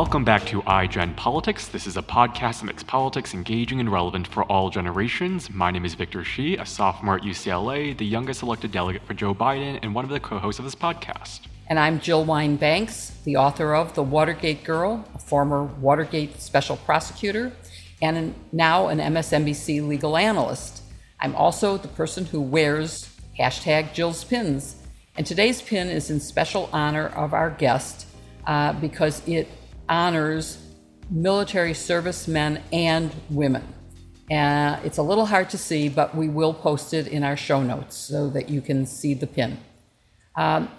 Welcome back to iGen Politics. This is a podcast that makes politics engaging and relevant for all generations. My name is Victor Shi, a sophomore at UCLA, the youngest elected delegate for Joe Biden, and one of the co hosts of this podcast. And I'm Jill Wine-Banks, the author of The Watergate Girl, a former Watergate special prosecutor, and now an MSNBC legal analyst. I'm also the person who wears hashtag Jill's pins. And today's pin is in special honor of our guest uh, because it honors military servicemen and women. Uh, it's a little hard to see, but we will post it in our show notes so that you can see the pin. Um,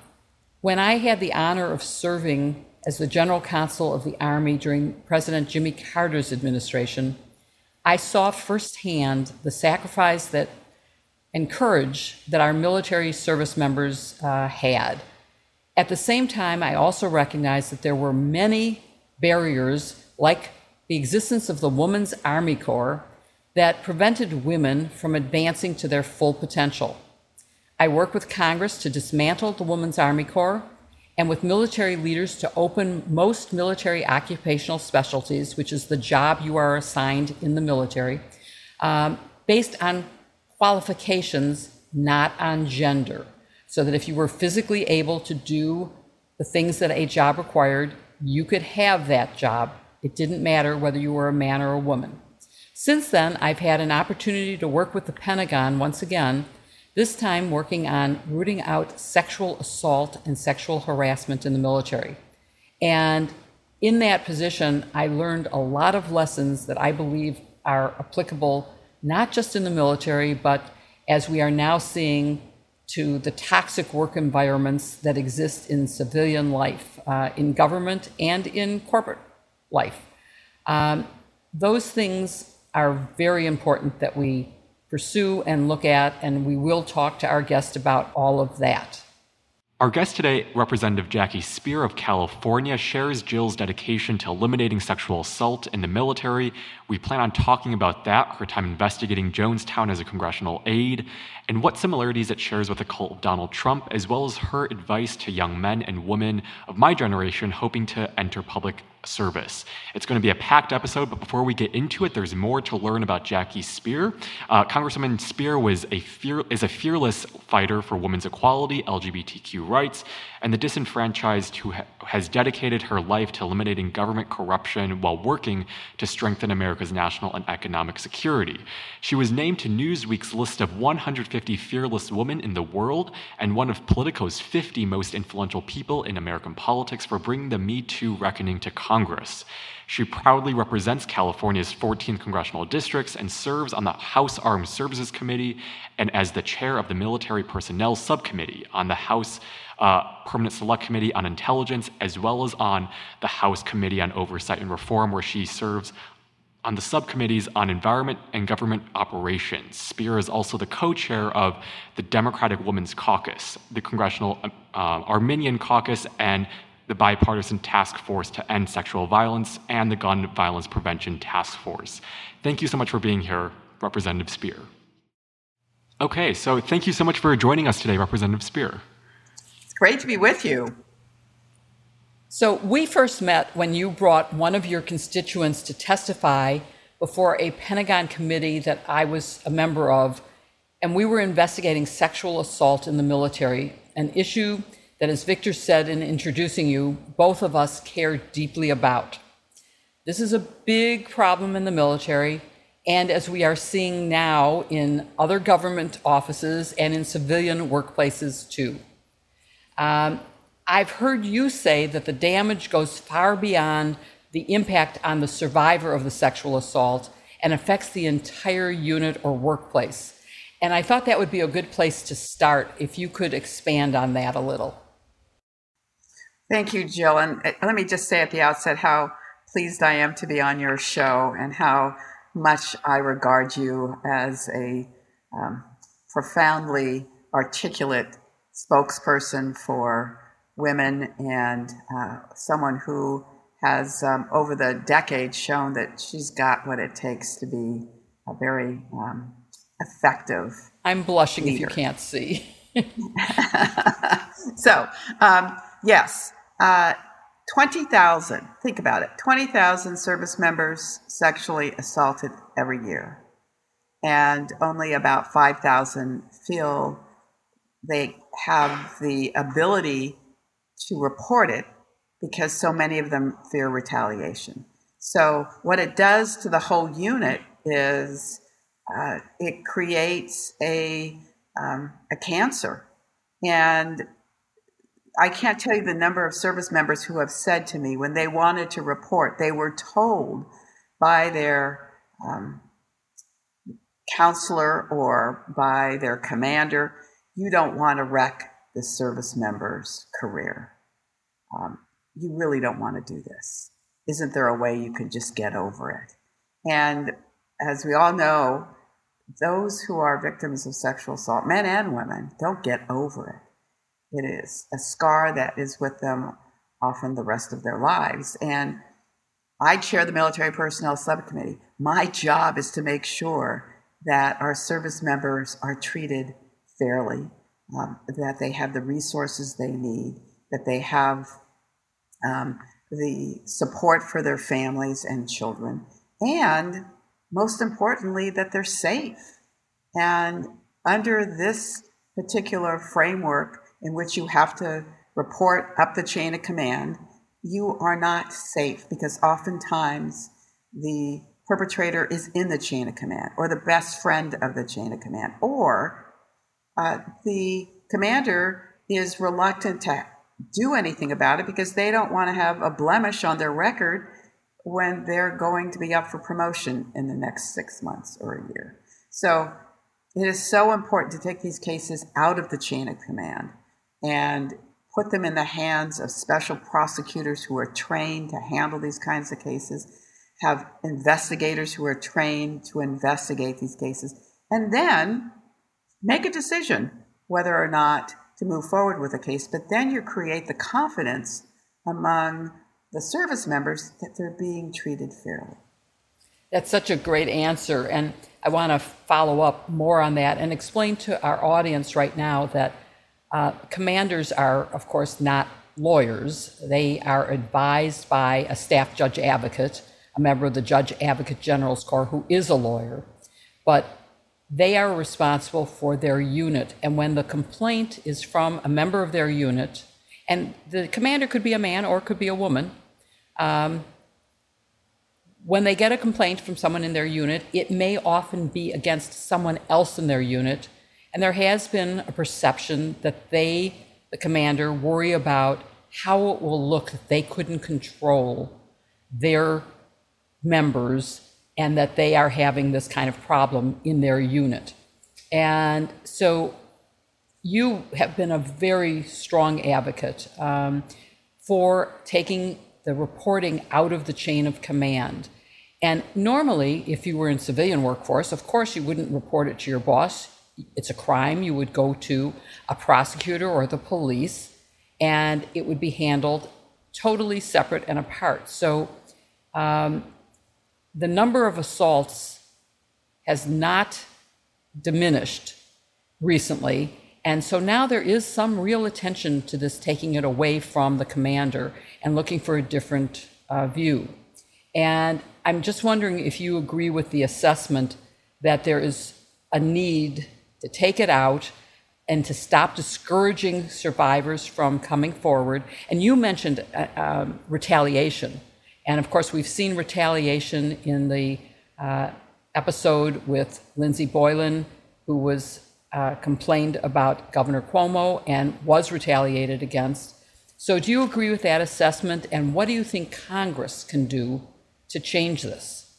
when I had the honor of serving as the general counsel of the Army during President Jimmy Carter's administration, I saw firsthand the sacrifice that and courage that our military service members uh, had. At the same time, I also recognized that there were many barriers, like the existence of the Women's Army Corps, that prevented women from advancing to their full potential. I work with Congress to dismantle the Women's Army Corps and with military leaders to open most military occupational specialties, which is the job you are assigned in the military, um, based on qualifications, not on gender. So that if you were physically able to do the things that a job required, you could have that job. It didn't matter whether you were a man or a woman. Since then, I've had an opportunity to work with the Pentagon once again this time working on rooting out sexual assault and sexual harassment in the military. And in that position, I learned a lot of lessons that I believe are applicable not just in the military, but as we are now seeing to the toxic work environments that exist in civilian life, uh, in government, and in corporate life. Um, those things are very important that we pursue and look at, and we will talk to our guest about all of that. Our guest today, Representative Jackie Speier of California, shares Jill's dedication to eliminating sexual assault in the military. We plan on talking about that, her time investigating Jonestown as a congressional aide, and what similarities it shares with the cult of Donald Trump, as well as her advice to young men and women of my generation hoping to enter public service. It's going to be a packed episode, but before we get into it, there's more to learn about Jackie Speier. Uh, Congresswoman Speier was a fear, is a fearless fighter for women's equality, LGBTQ rights, and the disenfranchised who ha- has dedicated her life to eliminating government corruption while working to strengthen America's national and economic security. She was named to Newsweek's list of 150 fearless women in the world and one of Politico's 50 most influential people in American politics for bringing the Me Too reckoning to Congress. She proudly represents California's 14 congressional districts and serves on the House Armed Services Committee and as the chair of the Military Personnel Subcommittee on the House uh, Permanent Select Committee on Intelligence, as well as on the House Committee on Oversight and Reform, where she serves on the subcommittees on environment and government operations. Speier is also the co chair of the Democratic Women's Caucus, the Congressional uh, Armenian Caucus, and the Bipartisan Task Force to End Sexual Violence and the Gun Violence Prevention Task Force. Thank you so much for being here, Representative Speier. Okay, so thank you so much for joining us today, Representative Speier. It's great to be with you. So, we first met when you brought one of your constituents to testify before a Pentagon committee that I was a member of, and we were investigating sexual assault in the military, an issue that, as Victor said in introducing you, both of us care deeply about. This is a big problem in the military, and as we are seeing now in other government offices and in civilian workplaces too. Um, I've heard you say that the damage goes far beyond the impact on the survivor of the sexual assault and affects the entire unit or workplace. And I thought that would be a good place to start if you could expand on that a little. Thank you, Jill. And uh, let me just say at the outset how pleased I am to be on your show and how much I regard you as a um, profoundly articulate spokesperson for women and uh, someone who has, um, over the decades, shown that she's got what it takes to be a very um, effective. I'm blushing leader. if you can't see. so, um, yes, uh, 20,000, think about it 20,000 service members sexually assaulted every year. And only about 5,000 feel they have the ability to report it because so many of them fear retaliation. So, what it does to the whole unit is uh, it creates a, um, a cancer. And I can't tell you the number of service members who have said to me when they wanted to report, they were told by their um, counselor or by their commander, you don't want to wreck the service member's career. Um, you really don't want to do this. Isn't there a way you can just get over it? And as we all know, those who are victims of sexual assault, men and women, don't get over it. It is a scar that is with them often the rest of their lives. And I chair the military personnel subcommittee. My job is to make sure that our service members are treated fairly, um, that they have the resources they need, that they have um, the support for their families and children, and most importantly, that they're safe. And under this particular framework in which you have to report up the chain of command, you are not safe because oftentimes the perpetrator is in the chain of command or the best friend of the chain of command, or uh, the commander is reluctant to do anything about it because they don't want to have a blemish on their record when they're going to be up for promotion in the next six months or a year. So it is so important to take these cases out of the chain of command and put them in the hands of special prosecutors who are trained to handle these kinds of cases, have investigators who are trained to investigate these cases, and then make a decision whether or not to move forward with a case. But then you create the confidence among the service members that they're being treated fairly. That's such a great answer. And I want to follow up more on that and explain to our audience right now that uh, commanders are, of course, not lawyers. They are advised by a staff judge advocate, a member of the Judge Advocate General's Corps who is a lawyer. But they are responsible for their unit. And when the complaint is from a member of their unit, and the commander could be a man or could be a woman, um, when they get a complaint from someone in their unit, it may often be against someone else in their unit. And there has been a perception that they, the commander, worry about how it will look if they couldn't control their members and that they are having this kind of problem in their unit. And so you have been a very strong advocate um, for taking the reporting out of the chain of command. And normally, if you were in civilian workforce, of course, you wouldn't report it to your boss. It's a crime. You would go to a prosecutor or the police, and it would be handled totally separate and apart. So, um, the number of assaults has not diminished recently. And so now there is some real attention to this, taking it away from the commander and looking for a different uh, view. And I'm just wondering if you agree with the assessment that there is a need to take it out and to stop discouraging survivors from coming forward. And you mentioned uh, um, retaliation. And of course, we've seen retaliation in the uh, episode with Lindsey Boylan, who was uh, complained about Governor Cuomo and was retaliated against. So, do you agree with that assessment? And what do you think Congress can do to change this?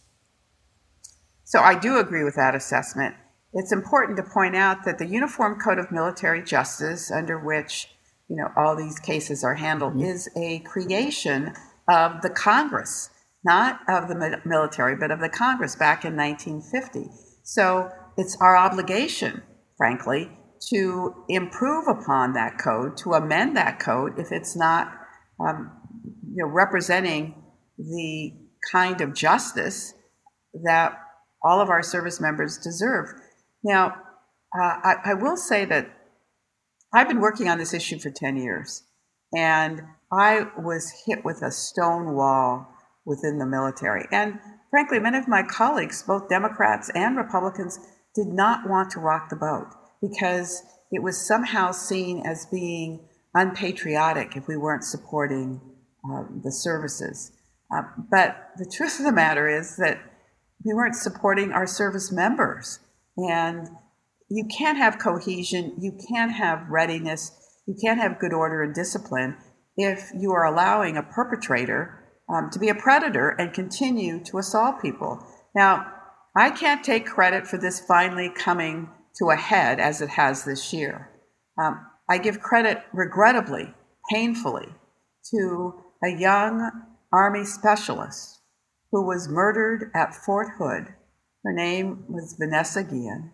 So, I do agree with that assessment. It's important to point out that the Uniform Code of Military Justice, under which you know all these cases are handled, mm-hmm. is a creation of the Congress, not of the military, but of the Congress back in 1950. So, it's our obligation, frankly, to improve upon that code, to amend that code if it's not um, you know, representing the kind of justice that all of our service members deserve. Now, uh, I, I will say that I've been working on this issue for 10 years, and I was hit with a stone wall within the military. And frankly, many of my colleagues, both Democrats and Republicans, did not want to rock the boat because it was somehow seen as being unpatriotic if we weren't supporting um, the services. Uh, but the truth of the matter is that we weren't supporting our service members. And you can't have cohesion, you can't have readiness, you can't have good order and discipline if you are allowing a perpetrator um, to be a predator and continue to assault people. Now, I can't take credit for this finally coming to a head as it has this year. Um, I give credit, regrettably, painfully, to a young Army specialist who was murdered at Fort Hood. Her name was Vanessa Guillen.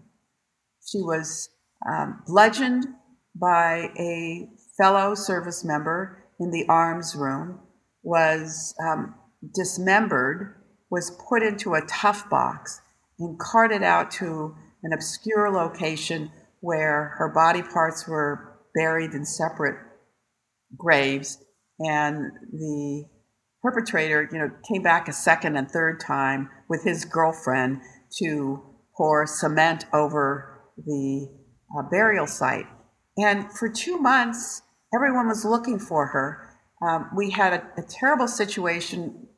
She was um, bludgeoned by a fellow service member in the arms room, was um, dismembered, was put into a tough box, and carted out to an obscure location where her body parts were buried in separate graves, and the perpetrator, you know, came back a second and third time with his girlfriend to pour cement over the uh, burial site. And for two months, everyone was looking for her. Um, we had a, a terrible situation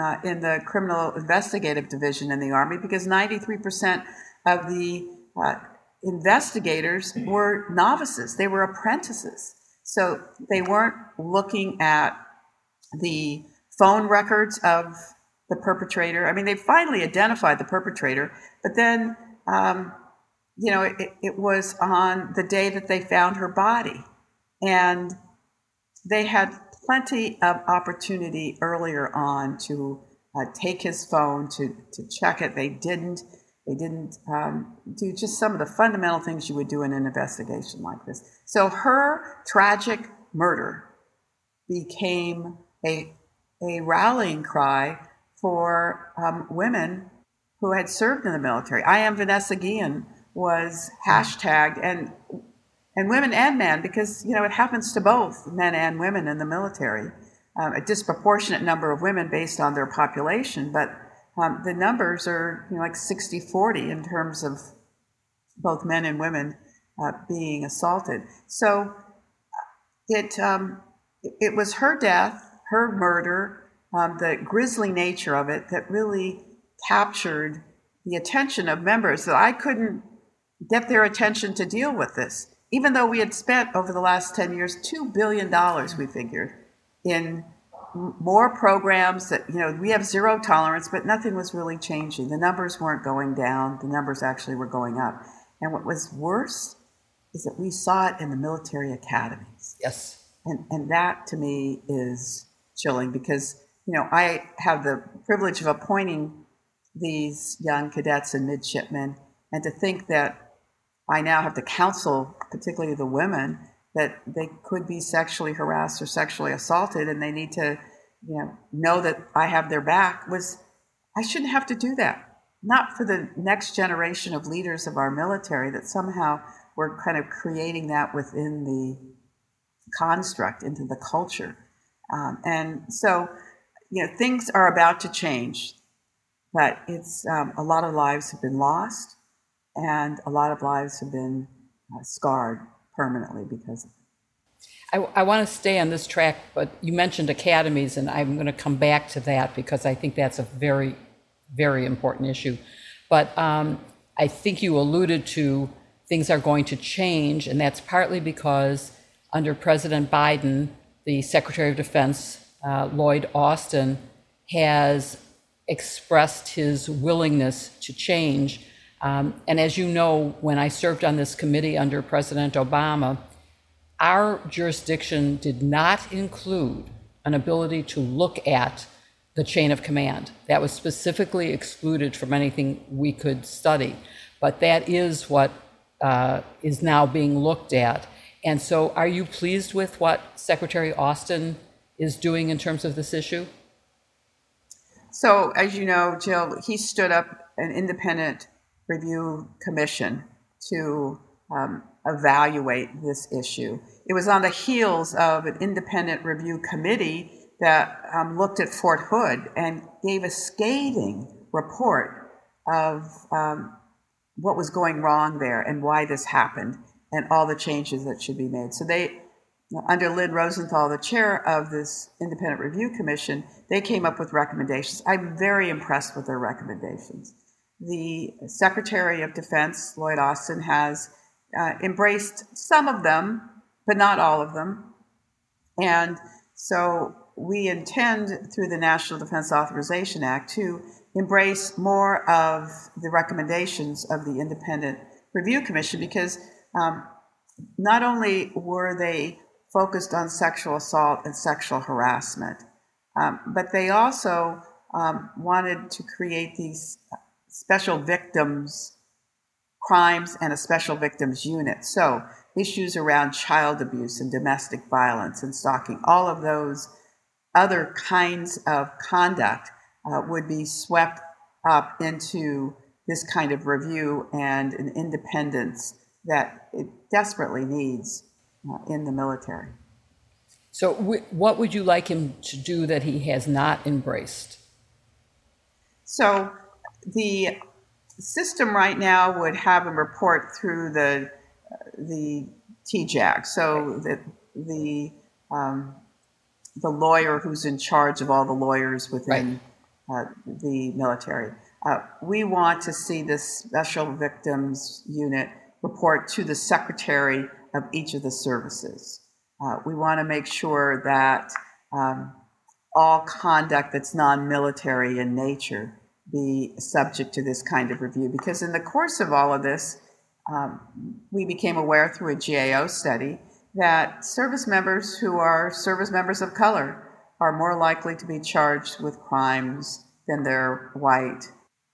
uh, in the criminal investigative division in the Army because 93% of the uh, investigators were novices, they were apprentices. So they weren't looking at the phone records of the perpetrator. I mean, they finally identified the perpetrator, but then, um, you know, it, it was on the day that they found her body. And they had plenty of opportunity earlier on to uh, take his phone, to, to check it. They didn't. They didn't um, do just some of the fundamental things you would do in an investigation like this. So her tragic murder became a, a rallying cry for um, women who had served in the military. I am Vanessa Guillen was hashtagged and and women and men because you know it happens to both men and women in the military. Um, a disproportionate number of women based on their population, but um, the numbers are you know, like 60 40 in terms of both men and women uh, being assaulted. So it, um, it was her death, her murder, um, the grisly nature of it that really captured the attention of members that I couldn't get their attention to deal with this. Even though we had spent over the last 10 years $2 billion, we figured, in more programs that, you know, we have zero tolerance, but nothing was really changing. The numbers weren't going down, the numbers actually were going up. And what was worse is that we saw it in the military academies. Yes. And, and that to me is chilling because, you know, I have the privilege of appointing these young cadets and midshipmen, and to think that I now have to counsel, particularly the women, that they could be sexually harassed or sexually assaulted and they need to you know know that I have their back was I shouldn't have to do that. Not for the next generation of leaders of our military that somehow we're kind of creating that within the construct into the culture. Um, and so, you know, things are about to change, but it's um, a lot of lives have been lost, and a lot of lives have been uh, scarred permanently because of. I, I want to stay on this track, but you mentioned academies, and I'm going to come back to that because I think that's a very, very important issue. But um, I think you alluded to things are going to change, and that's partly because under President Biden, the Secretary of Defense, uh, Lloyd Austin, has expressed his willingness to change um, and as you know, when I served on this committee under President Obama, our jurisdiction did not include an ability to look at the chain of command. That was specifically excluded from anything we could study. But that is what uh, is now being looked at. And so, are you pleased with what Secretary Austin is doing in terms of this issue? So, as you know, Jill, he stood up an independent review commission to um, evaluate this issue. It was on the heels of an independent review committee that um, looked at Fort Hood and gave a scathing report of um, what was going wrong there and why this happened and all the changes that should be made. So they, under Lynn Rosenthal, the chair of this independent review commission, they came up with recommendations. I'm very impressed with their recommendations. The Secretary of Defense, Lloyd Austin, has uh, embraced some of them, but not all of them. And so we intend, through the National Defense Authorization Act, to embrace more of the recommendations of the Independent Review Commission because um, not only were they focused on sexual assault and sexual harassment, um, but they also um, wanted to create these special victims crimes and a special victims unit. So issues around child abuse and domestic violence and stalking, all of those other kinds of conduct uh, would be swept up into this kind of review and an independence that it desperately needs uh, in the military. So, what would you like him to do that he has not embraced? So, the system right now would have him report through the the TJAG, so the the um, the lawyer who's in charge of all the lawyers within right. uh, the military. Uh, we want to see this special victims unit report to the secretary of each of the services. Uh, we want to make sure that um, all conduct that's non-military in nature be subject to this kind of review because in the course of all of this um, we became aware through a GAO study that service members who are service members of color are more likely to be charged with crimes than their white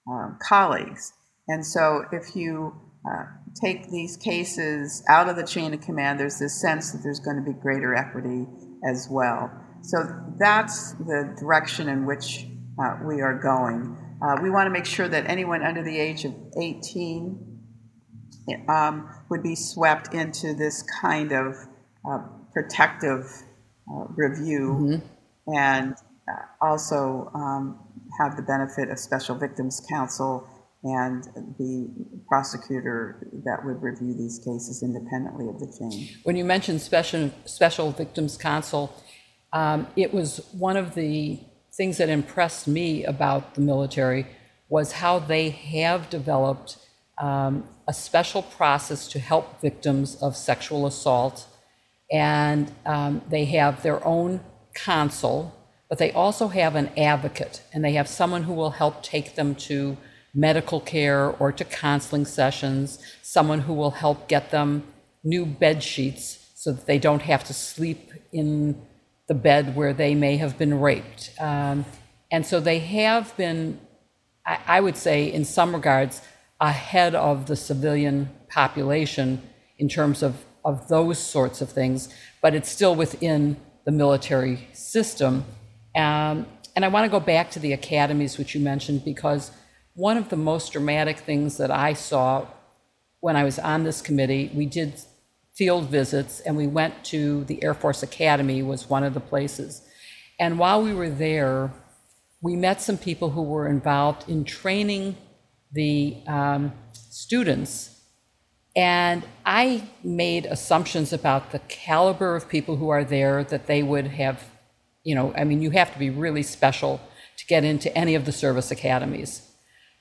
um, colleagues. And so if you uh, take these cases out of the chain of command, there's this sense that there's going to be greater equity as well. So that's the direction in which uh, we are going. Uh, we want to make sure that anyone under the age of 18 um, would be swept into this kind of uh, protective uh, review mm-hmm. and also um, have the benefit of special victims counsel and the prosecutor that would review these cases independently of the chain. When you mentioned special special victims counsel, um, it was one of the things that impressed me about the military was how they have developed um, a special process to help victims of sexual assault. And um, they have their own counsel, but they also have an advocate, and they have someone who will help take them to medical care or to counseling sessions, someone who will help get them new bed sheets so that they don't have to sleep in the bed where they may have been raped. Um, and so they have been, I, I would say, in some regards, ahead of the civilian population in terms of, of those sorts of things, but it's still within the military system. Um, and I want to go back to the academies, which you mentioned, because one of the most dramatic things that I saw when I was on this committee, we did field visits and we went to the Air Force Academy was one of the places. And while we were there, we met some people who were involved in training the um, students. And I made assumptions about the caliber of people who are there that they would have, you know, I mean, you have to be really special to get into any of the service academies.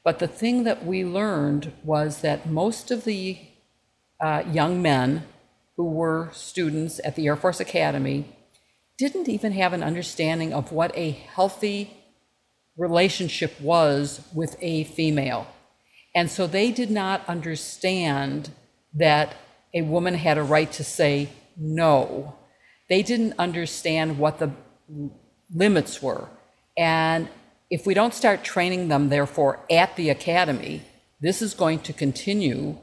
But the thing that we learned was that most of the uh, young men who were students at the Air Force Academy didn't even have an understanding of what a healthy relationship was with a female. And so they did not understand that a woman had a right to say no. They didn't understand what the limits were. And if we don't start training them, therefore, at the academy, this is going to continue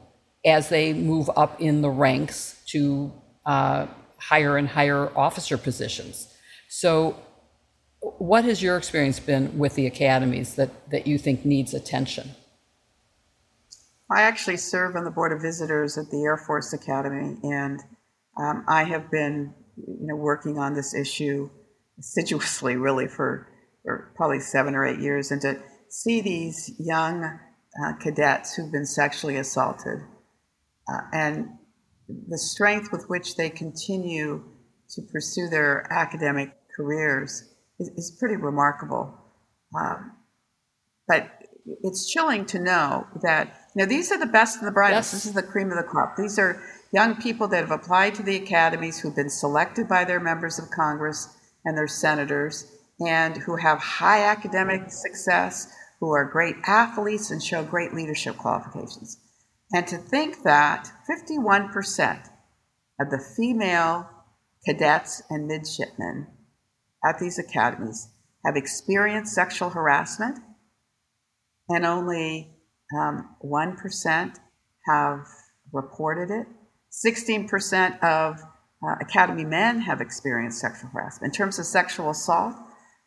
as they move up in the ranks to uh, higher and higher officer positions. So, what has your experience been with the academies that, that you think needs attention? I actually serve on the board of visitors at the Air Force Academy, and um, I have been, you know, working on this issue assiduously, really, for, for probably seven or eight years, and to see these young uh, cadets who've been sexually assaulted uh, and the strength with which they continue to pursue their academic careers is, is pretty remarkable. Um, but it's chilling to know that you know these are the best and the brightest. Yes. This is the cream of the crop. These are young people that have applied to the academies, who've been selected by their members of Congress and their senators, and who have high academic success, who are great athletes and show great leadership qualifications. And to think that 51% of the female cadets and midshipmen at these academies have experienced sexual harassment, and only um, 1% have reported it. 16% of uh, academy men have experienced sexual harassment. In terms of sexual assault,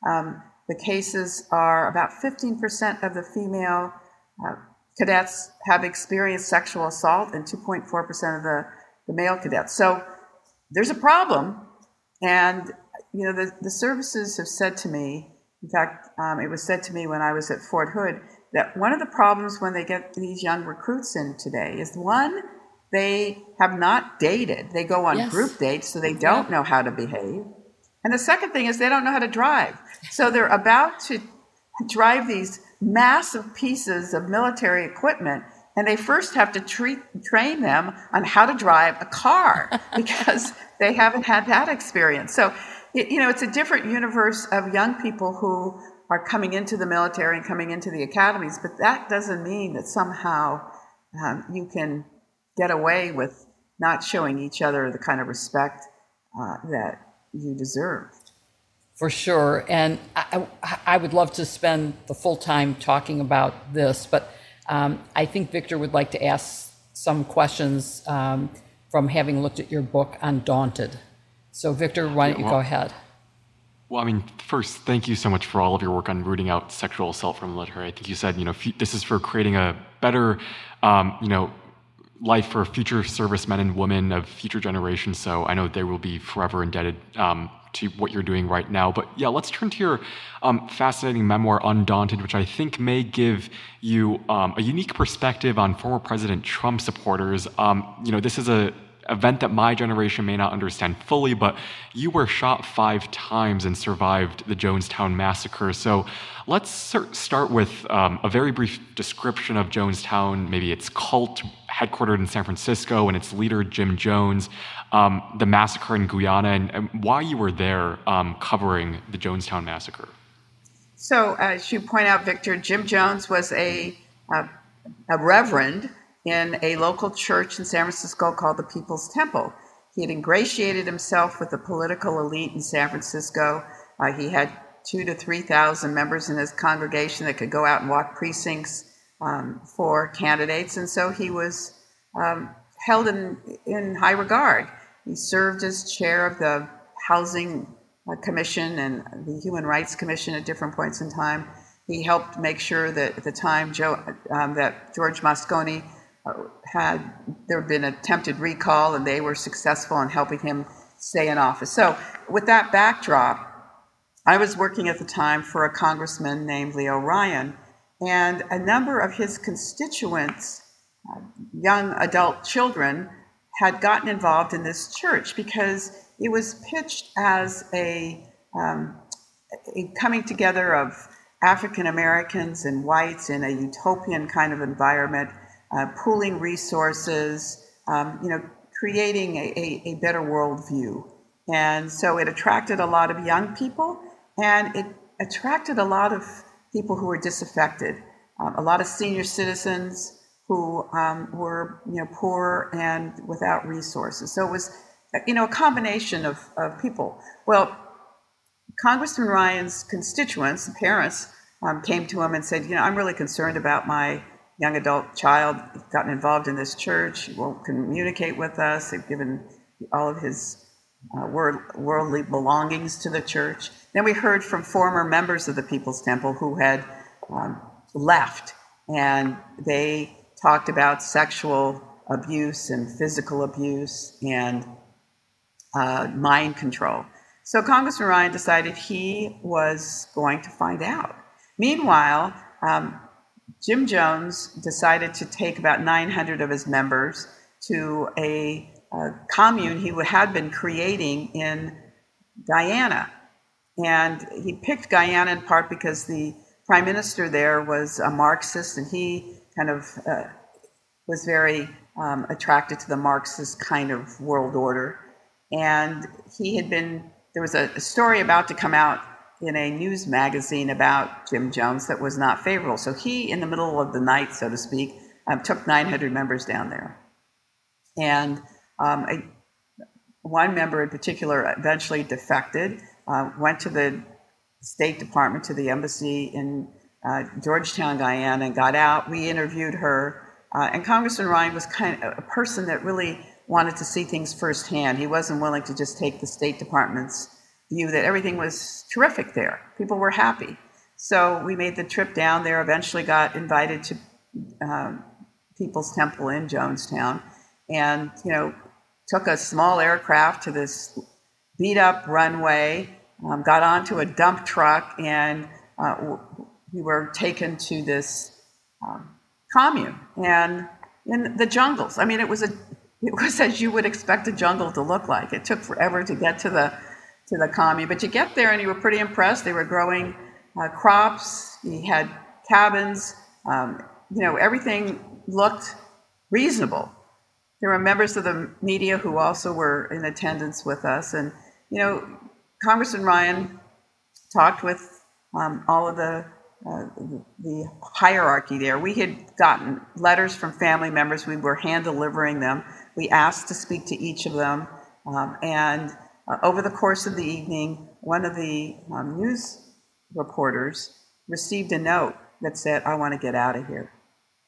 um, the cases are about 15% of the female uh, cadets have experienced sexual assault and 2.4% of the, the male cadets. So there's a problem. And, you know, the, the services have said to me, in fact, um, it was said to me when I was at Fort Hood, that one of the problems when they get these young recruits in today is one, they have not dated. They go on yes. group dates, so they don't know how to behave. And the second thing is they don't know how to drive. So they're about to drive these massive pieces of military equipment and they first have to treat, train them on how to drive a car because they haven't had that experience. So, it, you know, it's a different universe of young people who are coming into the military and coming into the academies, but that doesn't mean that somehow um, you can get away with not showing each other the kind of respect uh, that you deserve. For sure. And I, I would love to spend the full time talking about this, but um, I think Victor would like to ask some questions um, from having looked at your book, Undaunted. So, Victor, why don't you go ahead? Well, I mean, first, thank you so much for all of your work on rooting out sexual assault from literature. I think you said, you know, this is for creating a better, um, you know, life for future servicemen and women of future generations. So I know they will be forever indebted um, to what you're doing right now. But yeah, let's turn to your um, fascinating memoir, Undaunted, which I think may give you um, a unique perspective on former President Trump supporters. Um, you know, this is a event that my generation may not understand fully, but you were shot five times and survived the Jonestown massacre. So let's start with um, a very brief description of Jonestown, maybe its cult headquartered in San Francisco and its leader, Jim Jones, um, the massacre in Guyana, and, and why you were there um, covering the Jonestown massacre. So, as you point out, Victor, Jim Jones was a, a, a reverend in a local church in San Francisco called the People's Temple. He had ingratiated himself with the political elite in San Francisco. Uh, he had two to 3,000 members in his congregation that could go out and walk precincts um, for candidates. And so he was um, held in, in high regard. He served as chair of the Housing uh, Commission and the Human Rights Commission at different points in time. He helped make sure that at the time Joe, um, that George Moscone had there been attempted recall and they were successful in helping him stay in office. So, with that backdrop, I was working at the time for a congressman named Leo Ryan, and a number of his constituents, uh, young adult children, had gotten involved in this church because it was pitched as a, um, a coming together of African Americans and whites in a utopian kind of environment uh, pooling resources, um, you know, creating a, a, a better worldview. And so it attracted a lot of young people and it attracted a lot of people who were disaffected, um, a lot of senior citizens who um, were, you know, poor and without resources. So it was, you know, a combination of, of people. Well, Congressman Ryan's constituents, parents, um, came to him and said, you know, I'm really concerned about my young adult child gotten involved in this church. He won't communicate with us. They've given all of his uh, worldly belongings to the church. Then we heard from former members of the People's Temple who had um, left, and they talked about sexual abuse and physical abuse and uh, mind control. So Congressman Ryan decided he was going to find out. Meanwhile, um, Jim Jones decided to take about 900 of his members to a, a commune he had been creating in Guyana. And he picked Guyana in part because the prime minister there was a Marxist and he kind of uh, was very um, attracted to the Marxist kind of world order. And he had been, there was a, a story about to come out in a news magazine about Jim Jones that was not favorable. So he, in the middle of the night, so to speak, um, took 900 members down there. And um, a, one member in particular eventually defected, uh, went to the State Department, to the embassy in uh, Georgetown, Guyana, and got out. We interviewed her. Uh, and Congressman Ryan was kind of a person that really wanted to see things firsthand. He wasn't willing to just take the State Department's view that everything was terrific there. People were happy. So we made the trip down there, eventually got invited to um, People's Temple in Jonestown, and, you know, took a small aircraft to this beat up runway, um, got onto a dump truck, and uh, we were taken to this um, commune and in the jungles. I mean, it was a it was as you would expect a jungle to look like. It took forever to get to the to the commune, but you get there and you were pretty impressed. They were growing uh, crops. He had cabins. Um, you know, everything looked reasonable. There were members of the media who also were in attendance with us, and you know, Congressman Ryan talked with um, all of the uh, the hierarchy there. We had gotten letters from family members. We were hand delivering them. We asked to speak to each of them. Um, and uh, over the course of the evening, one of the um, news reporters received a note that said, I want to get out of here.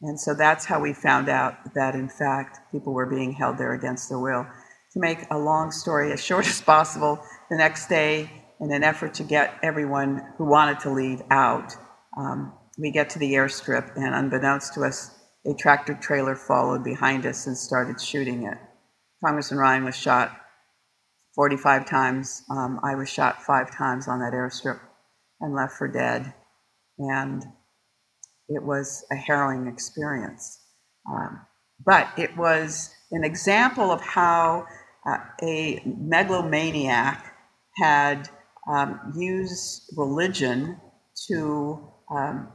And so that's how we found out that, in fact, people were being held there against their will. To make a long story as short as possible, the next day, in an effort to get everyone who wanted to leave out, um, we get to the airstrip, and unbeknownst to us, a tractor trailer followed behind us and started shooting it. Congressman Ryan was shot 45 times. Um, I was shot five times on that airstrip and left for dead. And it was a harrowing experience. Um, but it was an example of how uh, a megalomaniac had um, used religion to um,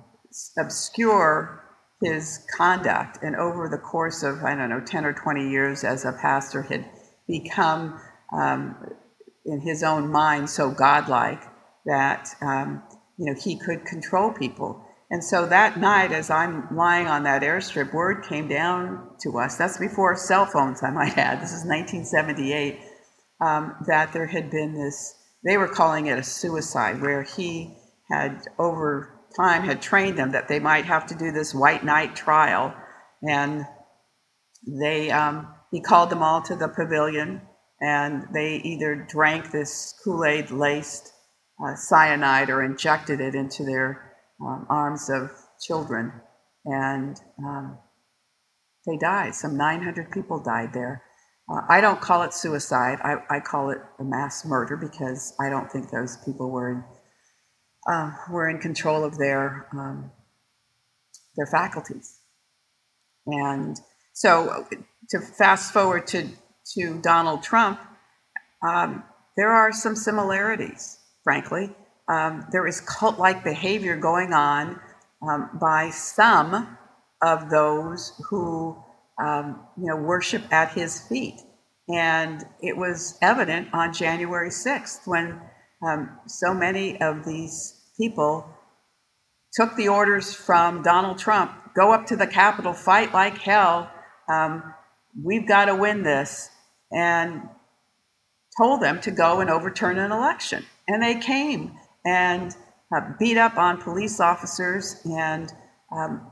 obscure his conduct. And over the course of, I don't know, 10 or 20 years as a pastor, had become, um, in his own mind, so godlike that, um, you know, he could control people. And so that night, as I'm lying on that airstrip, word came down to us. That's before cell phones, I might add. This is 1978. Um, that there had been this, they were calling it a suicide, where he had over time had trained them that they might have to do this White Night trial. And they, um, he called them all to the pavilion, and they either drank this Kool Aid laced uh, cyanide or injected it into their um, arms of children. And um, they died. Some 900 people died there. Uh, I don't call it suicide. I, I, call it a mass murder because I don't think those people were uh, were in control of their um, their faculties. And so, to fast forward to to Donald Trump, um, there are some similarities. Frankly, um, there is cult-like behavior going on um, by some of those who um, you know worship at his feet, and it was evident on January sixth when um, so many of these people took the orders from Donald Trump go up to the Capitol, fight like hell. Um, we've got to win this. And told them to go and overturn an election. And they came and uh, beat up on police officers and um,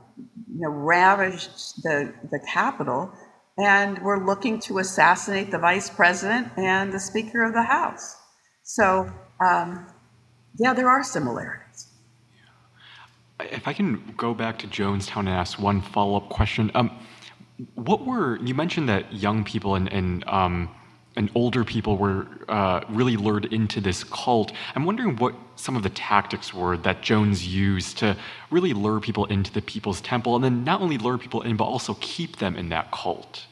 you know, ravaged the, the Capitol and were looking to assassinate the vice president and the Speaker of the House. So, um, yeah, there are similarities. if I can go back to Jonestown and ask one follow up question. Um, what were, you mentioned that young people and, and, um, and older people were uh, really lured into this cult. I'm wondering what some of the tactics were that Jones used to really lure people into the People's Temple and then not only lure people in, but also keep them in that cult.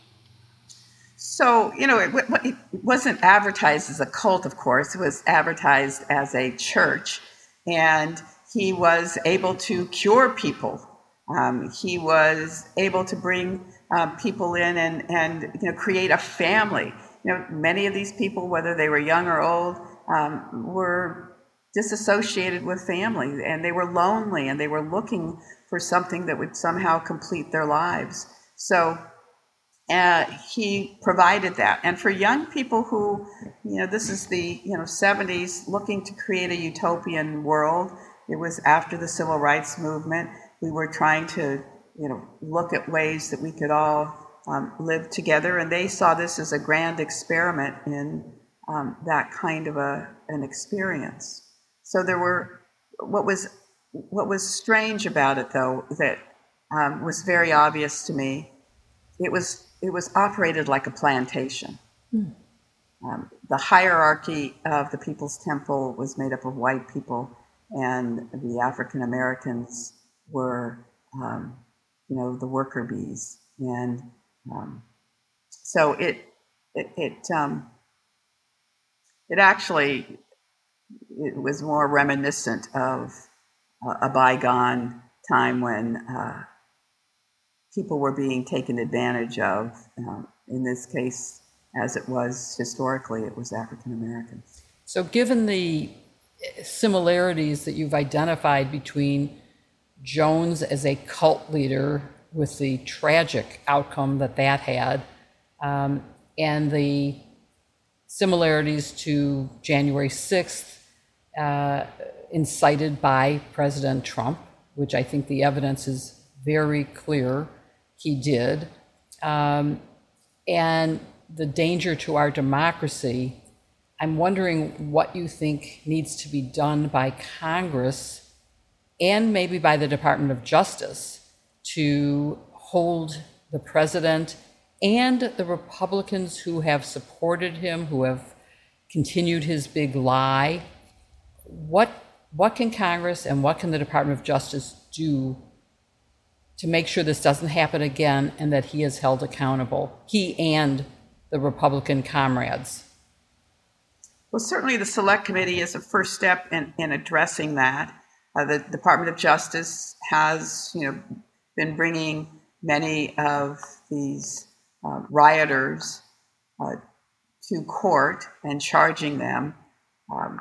So, you know, it, it, wasn't advertised as a cult, of course. It was advertised as a church. And he was able to cure people. Um, he was able to bring um, people in and, and you know, create a family. You know, many of these people, whether they were young or old, um, were disassociated with family and they were lonely and they were looking for something that would somehow complete their lives. So uh, he provided that. And for young people who, you know, this is the you know 70s, looking to create a utopian world. It was after the civil rights movement. We were trying to, you know, look at ways that we could all um, live together, and they saw this as a grand experiment in um, that kind of a an experience. So there were what was what was strange about it, though, that um, was very obvious to me. It was it was operated like a plantation. Mm. Um, the hierarchy of the People's Temple was made up of white people, and the African Americans were, um, you know, the worker bees, and um, so it it it, um, it actually it was more reminiscent of a bygone time when uh, people were being taken advantage of. Um, in this case, as it was historically, it was African Americans. So, given the similarities that you've identified between Jones as a cult leader with the tragic outcome that that had, um, and the similarities to January 6th, uh, incited by President Trump, which I think the evidence is very clear he did. Um, and the danger to our democracy, I'm wondering what you think needs to be done by Congress and maybe by the Department of Justice to hold the president and the Republicans who have supported him, who have continued his big lie. What, what can Congress and what can the Department of Justice do to make sure this doesn't happen again and that he is held accountable, he and the Republican comrades? Well, certainly the Select Committee is a first step in, in addressing that. Uh, the Department of Justice has, you know, been bringing many of these uh, rioters uh, to court and charging them. Um,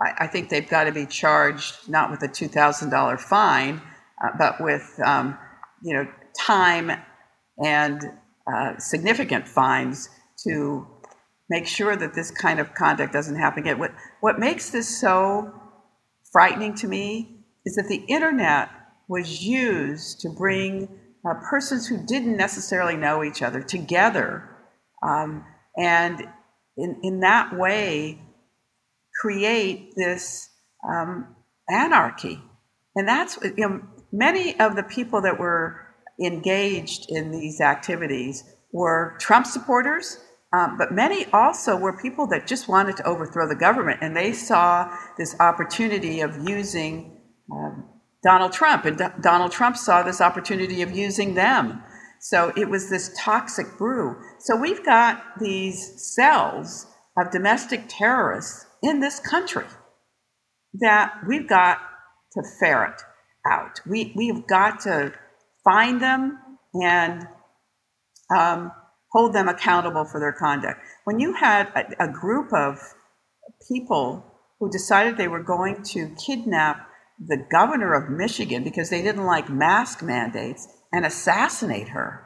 I, I, think they've got to be charged not with a two thousand dollar fine, uh, but with um, you know, time and uh, significant fines to make sure that this kind of conduct doesn't happen again. What, what makes this so frightening to me is that the internet was used to bring uh, persons who didn't necessarily know each other together um, and in, in that way create this um, anarchy. And that's, you know, many of the people that were engaged in these activities were Trump supporters, um, but many also were people that just wanted to overthrow the government, and they saw this opportunity of using Donald Trump, and D- Donald Trump saw this opportunity of using them. So it was this toxic brew. So we've got these cells of domestic terrorists in this country that we've got to ferret out. We, we've got to find them and um, hold them accountable for their conduct. When you had a, a group of people who decided they were going to kidnap the governor of Michigan because they didn't like mask mandates and assassinate her.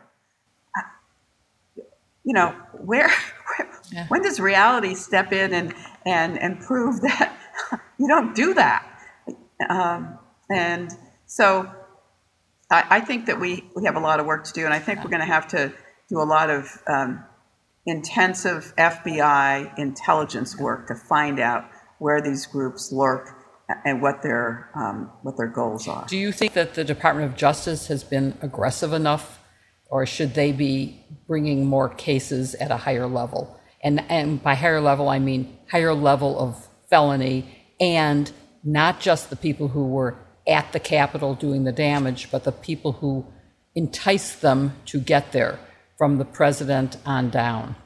You know, where, where yeah. when does reality step in and, and, and prove that you don't do that? Um, and so I, I, think that we, we have a lot of work to do, and I think we're going to have to do a lot of um, intensive FBI intelligence work to find out where these groups lurk and what their um, what their goals are. Do you think that the Department of Justice has been aggressive enough, or should they be bringing more cases at a higher level? And and by higher level, I mean higher level of felony, and not just the people who were at the Capitol doing the damage, but the people who enticed them to get there, from the president on down.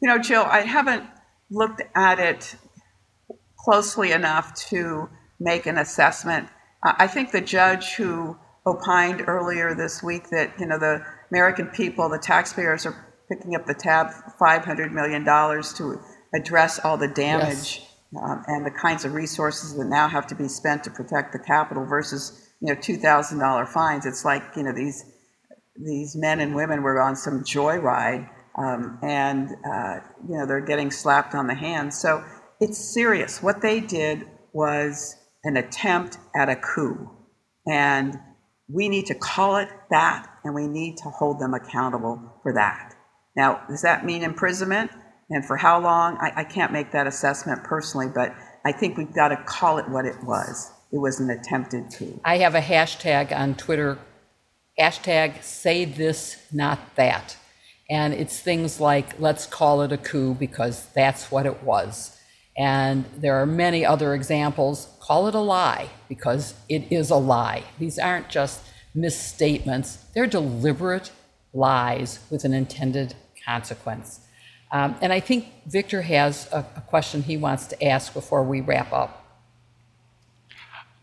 You know, Jill, I haven't looked at it closely enough to make an assessment. I think the judge who opined earlier this week that you know the American people, the taxpayers, are picking up the tab $500 million to address all the damage yes. um, and the kinds of resources that now have to be spent to protect the Capitol versus you know $2,000 fines. It's like you know these these men and women were on some joyride um, and uh, you know they're getting slapped on the hand. So it's serious. What they did was an attempt at a coup, and we need to call it that, and we need to hold them accountable for that. Now, does that mean imprisonment? And for how long? I, I can't make that assessment personally, but I think we've got to call it what it was. It was an attempted coup. I have a hashtag on Twitter hashtag say this, not that. And it's things like, let's call it a coup because that's what it was. And there are many other examples. Call it a lie because it is a lie. These aren't just misstatements, they're deliberate lies with an intended consequence. Um, and I think Victor has a, a, question he wants to ask before we wrap up.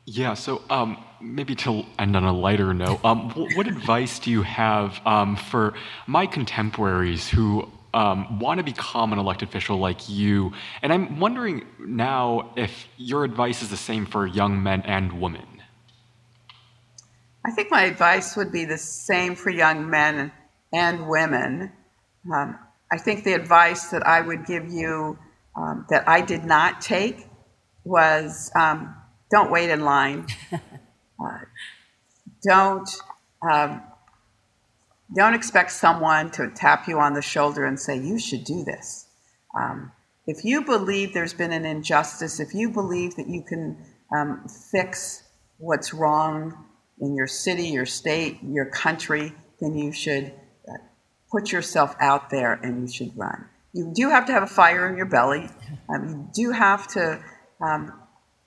Yeah, so um, maybe to end on a lighter note, um, what advice do you have um, for my contemporaries who um, want to become an elected official like you? And I'm wondering now if your advice is the same for young men and women. I think my advice would be the same for young men and women. Um, I think the advice that I would give you um, that I did not take was don't wait in line. uh, don't um, don't expect someone to tap you on the shoulder and say you should do this. Um, if you believe there's been an injustice, if you believe that you can um, fix what's wrong in your city, your state, your country, then you should uh, put yourself out there and you should run. You do have to have a fire in your belly. Um, you do have to um,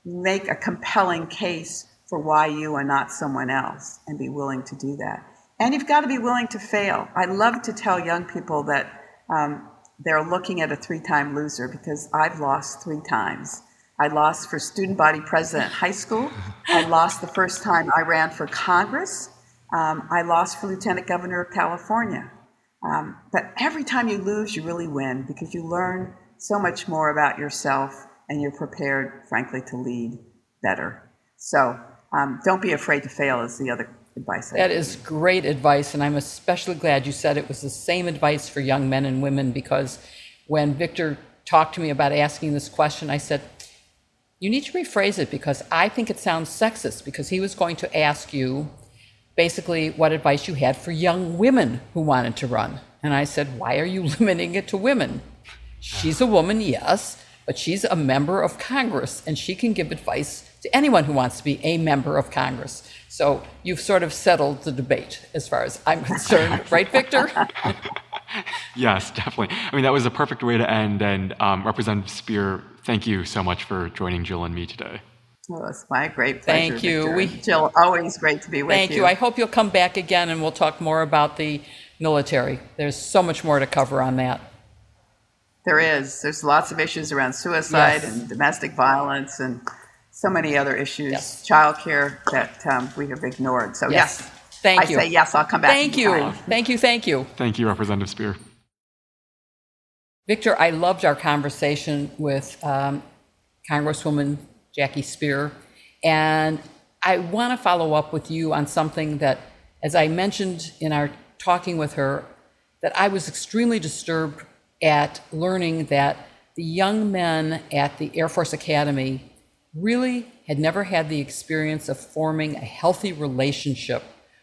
make a compelling case for why you are not someone else and be willing to do that. And you've got to be willing to fail. I love to tell young people that um, they're looking at a three time loser because I've lost three times. I lost for student body president high school. I lost the first time I ran for Congress. Um, I lost for lieutenant governor of California. Um, but every time you lose, you really win because you learn so much more about yourself and you're prepared, frankly, to lead better. So um, don't be afraid to fail, is the other advice. That is great advice, and I'm especially glad you said it was the same advice for young men and women because when Victor talked to me about asking this question, I said, you need to rephrase it because I think it sounds sexist because he was going to ask you basically what advice you had for young women who wanted to run. And I said, why are you limiting it to women? She's a woman, yes, but she's a member of Congress and she can give advice to anyone who wants to be a member of Congress. So you've sort of settled the debate as far as I'm concerned, right, Victor? yes, definitely. I mean, that was a perfect way to end. And um, Representative Speier, thank you so much for joining Jill and me today. Well, it's my great pleasure. Thank you. We, Jill, always great to be with thank you. Thank you. I hope you'll come back again and we'll talk more about the military. There's so much more to cover on that. There is. There's lots of issues around suicide yes. and domestic violence and so many other issues, yes. childcare that um, we have ignored. So yes, yes thank I you. I say yes. I'll come back. Thank you. Thank you. Thank you. Thank you, Representative Speier. Victor, I loved our conversation with um, Congresswoman Jackie Speier, and I want to follow up with you on something that, as I mentioned in our talking with her, that I was extremely disturbed at learning that the young men at the Air Force Academy really had never had the experience of forming a healthy relationship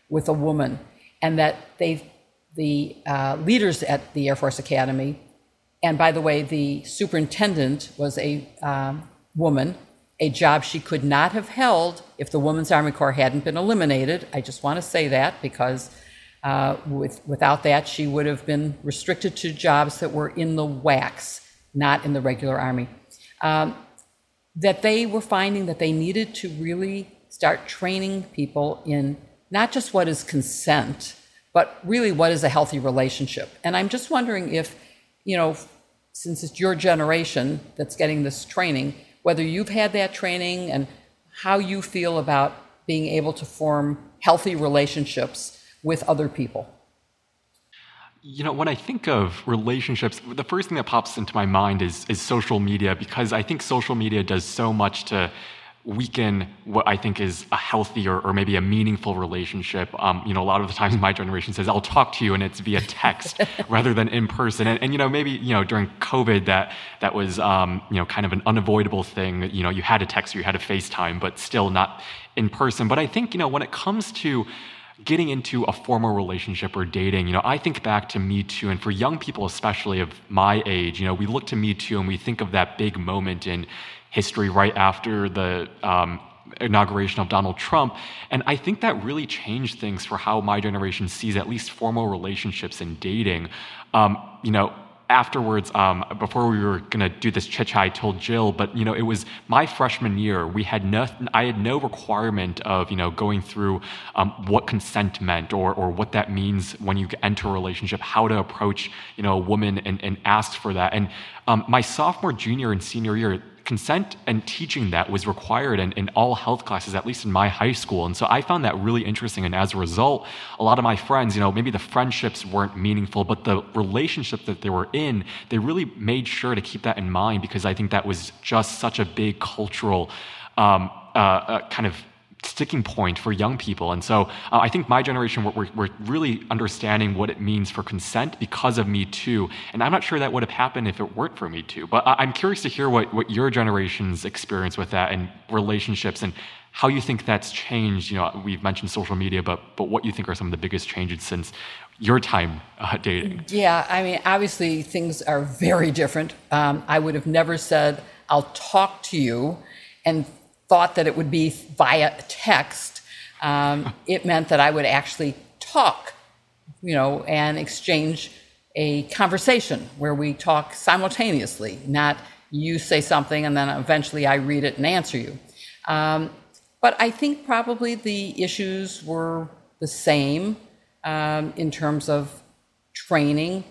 with a woman, and that they, the uh, leaders at the Air Force Academy, and by the way, the superintendent was a um, woman, a job she could not have held if the Women's Army Corps hadn't been eliminated. I just want to say that because uh, with, without that, she would have been restricted to jobs that were in the WACs, not in the regular Army. Um, that they were finding that they needed to really start training people in not just what is consent, but really what is a healthy relationship. And I'm just wondering if, you know, since it's your generation that's getting this training, whether you've had that training and how you feel about being able to form healthy relationships with other people. You know, when I think of relationships, the first thing that pops into my mind is, is social media because I think social media does so much to weaken what I think is a healthy or, or maybe a meaningful relationship. Um, you know, a lot of the times my generation says, I'll talk to you and it's via text rather than in person. And, and, you know, maybe, you know, during COVID that, that was, um, you know, kind of an unavoidable thing. You know, you had to text or you had to FaceTime, but still not in person. But I think, you know, when it comes to getting into a formal relationship or dating, you know, I think back to Me Too, and for young people, especially of my age, you know, we look to Me Too and we think of that big moment in history right after the um, inauguration of Donald Trump. And I think that really changed things for how my generation sees at least formal relationships and dating. Um, you know, afterwards, um, before we were going to do this chit chat, I told Jill, but you know, it was my freshman year. We had no, I had no requirement of you know going through um, what consent meant or or what that means when you enter a relationship, how to approach you know a woman and, and ask for that. And um, my sophomore, junior, and senior year, consent and teaching that was required in, in all health classes, at least in my high school. And so I found that really interesting. And as a result, a lot of my friends, you know, maybe the friendships weren't meaningful, but the relationship that they were in, they really made sure to keep that in mind because I think that was just such a big cultural um, uh, uh, kind of sticking point for young people. And so uh, I think my generation, we're, we're, really understanding what it means for consent because of Me Too. And I'm not sure that would have happened if it weren't for Me Too. But I'm curious to hear what, what your generation's experience with that and relationships and how you think that's changed. You know, we've mentioned social media, but, but what you think are some of the biggest changes since your time uh, dating? Yeah, I mean, obviously things are very different. Um, I would have never said, I'll talk to you and thought that it would be via text, um, it meant that I would actually talk, you know, and exchange a conversation where we talk simultaneously, not you say something and then eventually I read it and answer you. Um, but I think probably the issues were the same um, in terms of training.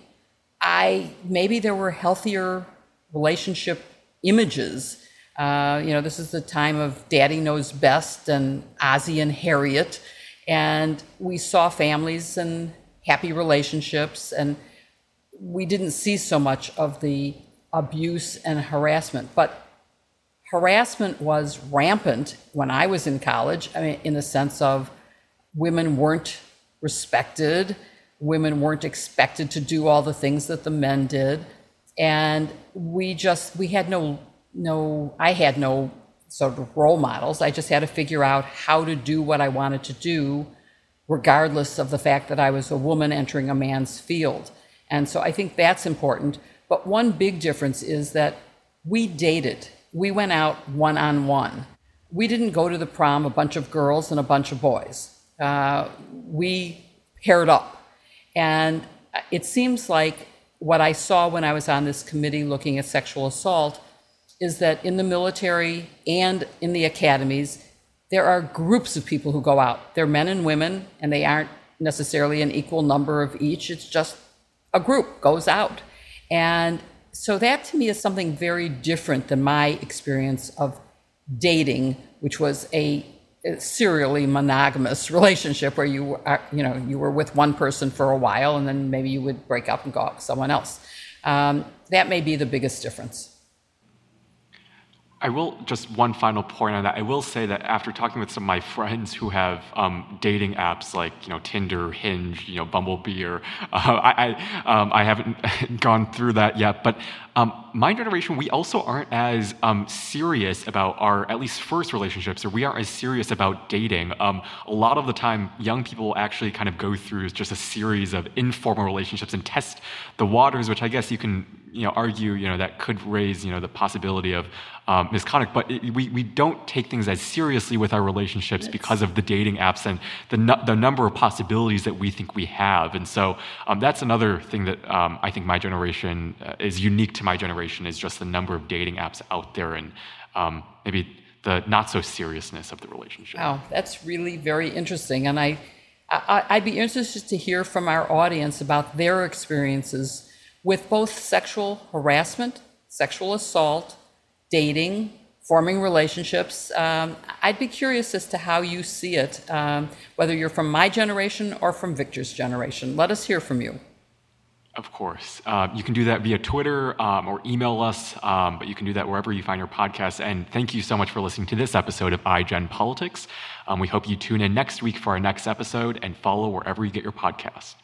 I maybe there were healthier relationship images uh, you know, this is the time of Daddy Knows Best and Ozzie and Harriet. And we saw families and happy relationships, and we didn't see so much of the abuse and harassment. But harassment was rampant when I was in college, I mean, in the sense of women weren't respected, women weren't expected to do all the things that the men did. And we just, we had no no, I had no sort of role models. I just had to figure out how to do what I wanted to do, regardless of the fact that I was a woman entering a man's field. And so I think that's important. But one big difference is that we dated, we went out one on one. We didn't go to the prom, a bunch of girls and a bunch of boys. Uh, we paired up. And it seems like what I saw when I was on this committee looking at sexual assault is that in the military and in the academies, there are groups of people who go out. They're men and women, and they aren't necessarily an equal number of each. It's just a group goes out. And so that to me is something very different than my experience of dating, which was a, serially monogamous relationship where you are, you know, you were with one person for a while and then maybe you would break up and go out with someone else. Um, that may be the biggest difference. I will just one final point on that. I will say that after talking with some of my friends who have um, dating apps like you know Tinder, Hinge, you know Bumblebee, or uh, I I, um, I, haven't gone through that yet. But um, my generation, we also aren't as um, serious about our at least first relationships, or we aren't as serious about dating. Um, a lot of the time, young people actually kind of go through just a series of informal relationships and test the waters, which I guess you can you know argue you know that could raise you know the possibility of um, misconduct, but it, we, we don't take things as seriously with our relationships because of the dating apps and the, nu- the number of possibilities that we think we have. And so um, that's another thing that um, I think my generation uh, is unique to my generation is just the number of dating apps out there and um, maybe the not so seriousness of the relationship. Wow, that's really very interesting. And I, I, I'd be interested to hear from our audience about their experiences with both sexual harassment, sexual assault, dating, forming relationships. Um, I'd be curious as to how you see it, um, whether you're from my generation or from Victor's generation. Let us hear from you. Of course. Uh, you can do that via Twitter um, or email us, um, but you can do that wherever you find your podcast. And thank you so much for listening to this episode of iGen Politics. Um, we hope you tune in next week for our next episode and follow wherever you get your podcast.